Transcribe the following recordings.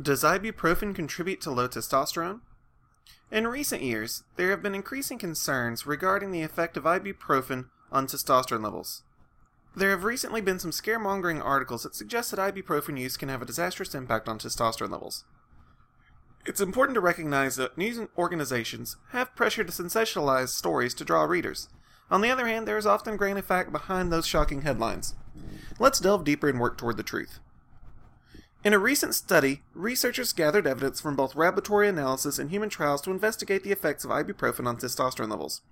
Does ibuprofen contribute to low testosterone? In recent years, there have been increasing concerns regarding the effect of ibuprofen on testosterone levels. There have recently been some scaremongering articles that suggest that ibuprofen use can have a disastrous impact on testosterone levels. It's important to recognize that news organizations have pressure to sensationalize stories to draw readers. On the other hand, there is often grain of fact behind those shocking headlines. Let's delve deeper and work toward the truth. In a recent study, researchers gathered evidence from both laboratory analysis and human trials to investigate the effects of ibuprofen on testosterone levels.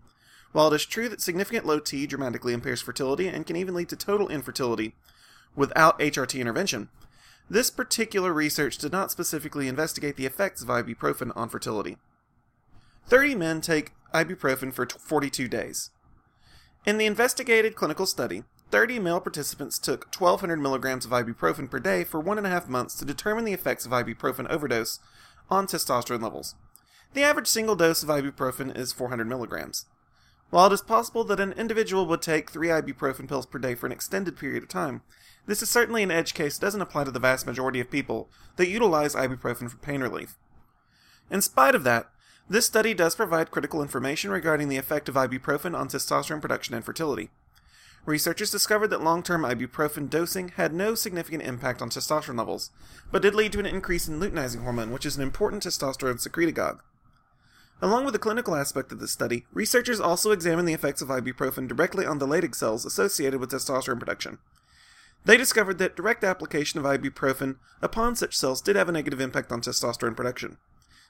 While it is true that significant low T dramatically impairs fertility and can even lead to total infertility without HRT intervention, this particular research did not specifically investigate the effects of ibuprofen on fertility. 30 men take ibuprofen for 42 days. In the investigated clinical study, 30 male participants took 1200 milligrams of ibuprofen per day for one and a half months to determine the effects of ibuprofen overdose on testosterone levels. The average single dose of ibuprofen is 400 milligrams. While it is possible that an individual would take three ibuprofen pills per day for an extended period of time, this is certainly an edge case doesn't apply to the vast majority of people that utilize ibuprofen for pain relief. In spite of that, this study does provide critical information regarding the effect of ibuprofen on testosterone production and fertility. Researchers discovered that long term ibuprofen dosing had no significant impact on testosterone levels, but did lead to an increase in luteinizing hormone, which is an important testosterone secretagogue. Along with the clinical aspect of this study, researchers also examined the effects of ibuprofen directly on the Leydig cells associated with testosterone production. They discovered that direct application of ibuprofen upon such cells did have a negative impact on testosterone production.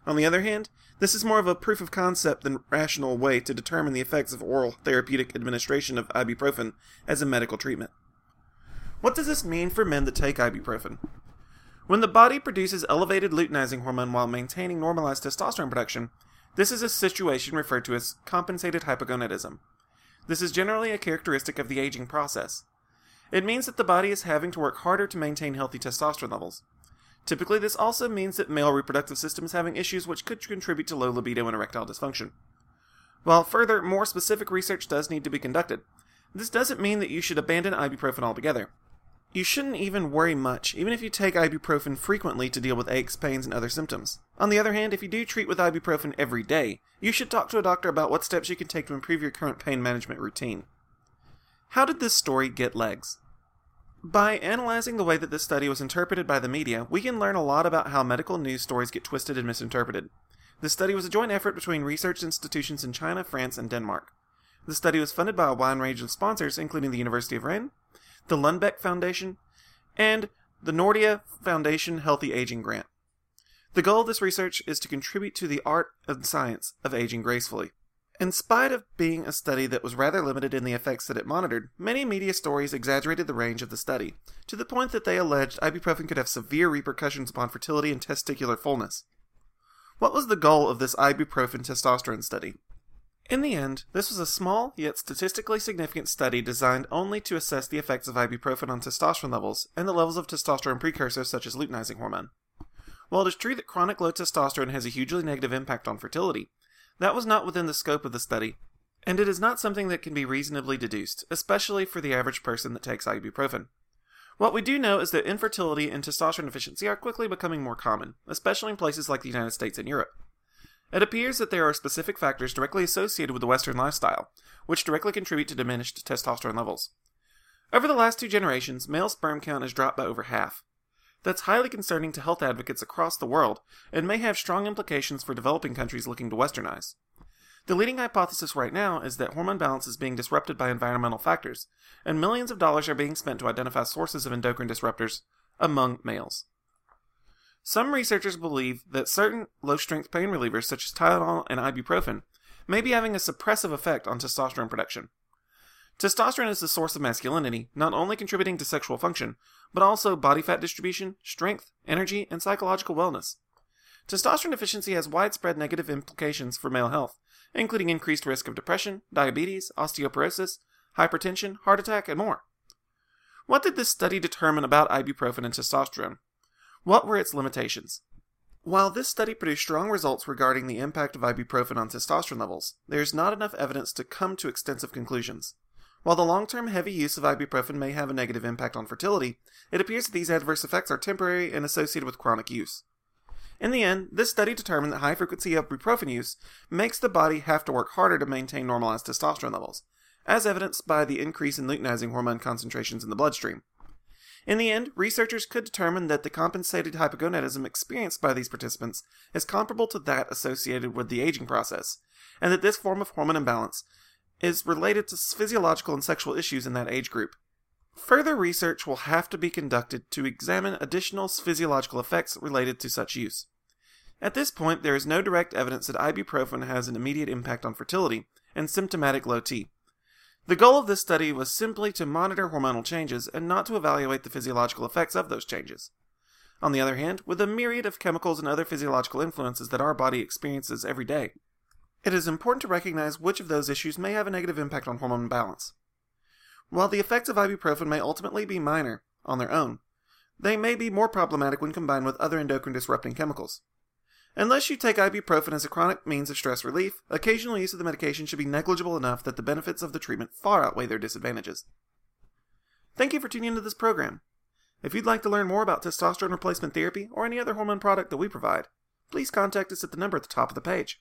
On the other hand, this is more of a proof of concept than rational way to determine the effects of oral therapeutic administration of ibuprofen as a medical treatment. What does this mean for men that take ibuprofen? When the body produces elevated luteinizing hormone while maintaining normalized testosterone production, this is a situation referred to as compensated hypogonadism. This is generally a characteristic of the aging process. It means that the body is having to work harder to maintain healthy testosterone levels. Typically, this also means that male reproductive system is having issues which could contribute to low libido and erectile dysfunction. While further, more specific research does need to be conducted, this doesn't mean that you should abandon ibuprofen altogether. You shouldn't even worry much, even if you take ibuprofen frequently to deal with aches, pains, and other symptoms. On the other hand, if you do treat with ibuprofen every day, you should talk to a doctor about what steps you can take to improve your current pain management routine. How did this story get legs? By analyzing the way that this study was interpreted by the media, we can learn a lot about how medical news stories get twisted and misinterpreted. The study was a joint effort between research institutions in China, France, and Denmark. The study was funded by a wide range of sponsors, including the University of Rennes, the Lundbeck Foundation, and the Nordea Foundation Healthy Aging Grant. The goal of this research is to contribute to the art and science of aging gracefully. In spite of being a study that was rather limited in the effects that it monitored, many media stories exaggerated the range of the study, to the point that they alleged ibuprofen could have severe repercussions upon fertility and testicular fullness. What was the goal of this ibuprofen testosterone study? In the end, this was a small yet statistically significant study designed only to assess the effects of ibuprofen on testosterone levels and the levels of testosterone precursors such as luteinizing hormone. While it is true that chronic low testosterone has a hugely negative impact on fertility, that was not within the scope of the study, and it is not something that can be reasonably deduced, especially for the average person that takes ibuprofen. What we do know is that infertility and testosterone deficiency are quickly becoming more common, especially in places like the United States and Europe. It appears that there are specific factors directly associated with the Western lifestyle, which directly contribute to diminished testosterone levels. Over the last two generations, male sperm count has dropped by over half. That's highly concerning to health advocates across the world and may have strong implications for developing countries looking to westernize. The leading hypothesis right now is that hormone balance is being disrupted by environmental factors, and millions of dollars are being spent to identify sources of endocrine disruptors among males. Some researchers believe that certain low strength pain relievers, such as Tylenol and ibuprofen, may be having a suppressive effect on testosterone production. Testosterone is the source of masculinity, not only contributing to sexual function, but also body fat distribution, strength, energy, and psychological wellness. Testosterone deficiency has widespread negative implications for male health, including increased risk of depression, diabetes, osteoporosis, hypertension, heart attack, and more. What did this study determine about ibuprofen and testosterone? What were its limitations? While this study produced strong results regarding the impact of ibuprofen on testosterone levels, there is not enough evidence to come to extensive conclusions. While the long term heavy use of ibuprofen may have a negative impact on fertility, it appears that these adverse effects are temporary and associated with chronic use. In the end, this study determined that high frequency of ibuprofen use makes the body have to work harder to maintain normalized testosterone levels, as evidenced by the increase in luteinizing hormone concentrations in the bloodstream. In the end, researchers could determine that the compensated hypogonadism experienced by these participants is comparable to that associated with the aging process, and that this form of hormone imbalance is related to physiological and sexual issues in that age group. Further research will have to be conducted to examine additional physiological effects related to such use. At this point, there is no direct evidence that ibuprofen has an immediate impact on fertility and symptomatic low T. The goal of this study was simply to monitor hormonal changes and not to evaluate the physiological effects of those changes. On the other hand, with a myriad of chemicals and other physiological influences that our body experiences every day, it is important to recognize which of those issues may have a negative impact on hormone balance. While the effects of ibuprofen may ultimately be minor on their own, they may be more problematic when combined with other endocrine disrupting chemicals. Unless you take ibuprofen as a chronic means of stress relief, occasional use of the medication should be negligible enough that the benefits of the treatment far outweigh their disadvantages. Thank you for tuning into this program. If you'd like to learn more about testosterone replacement therapy or any other hormone product that we provide, please contact us at the number at the top of the page.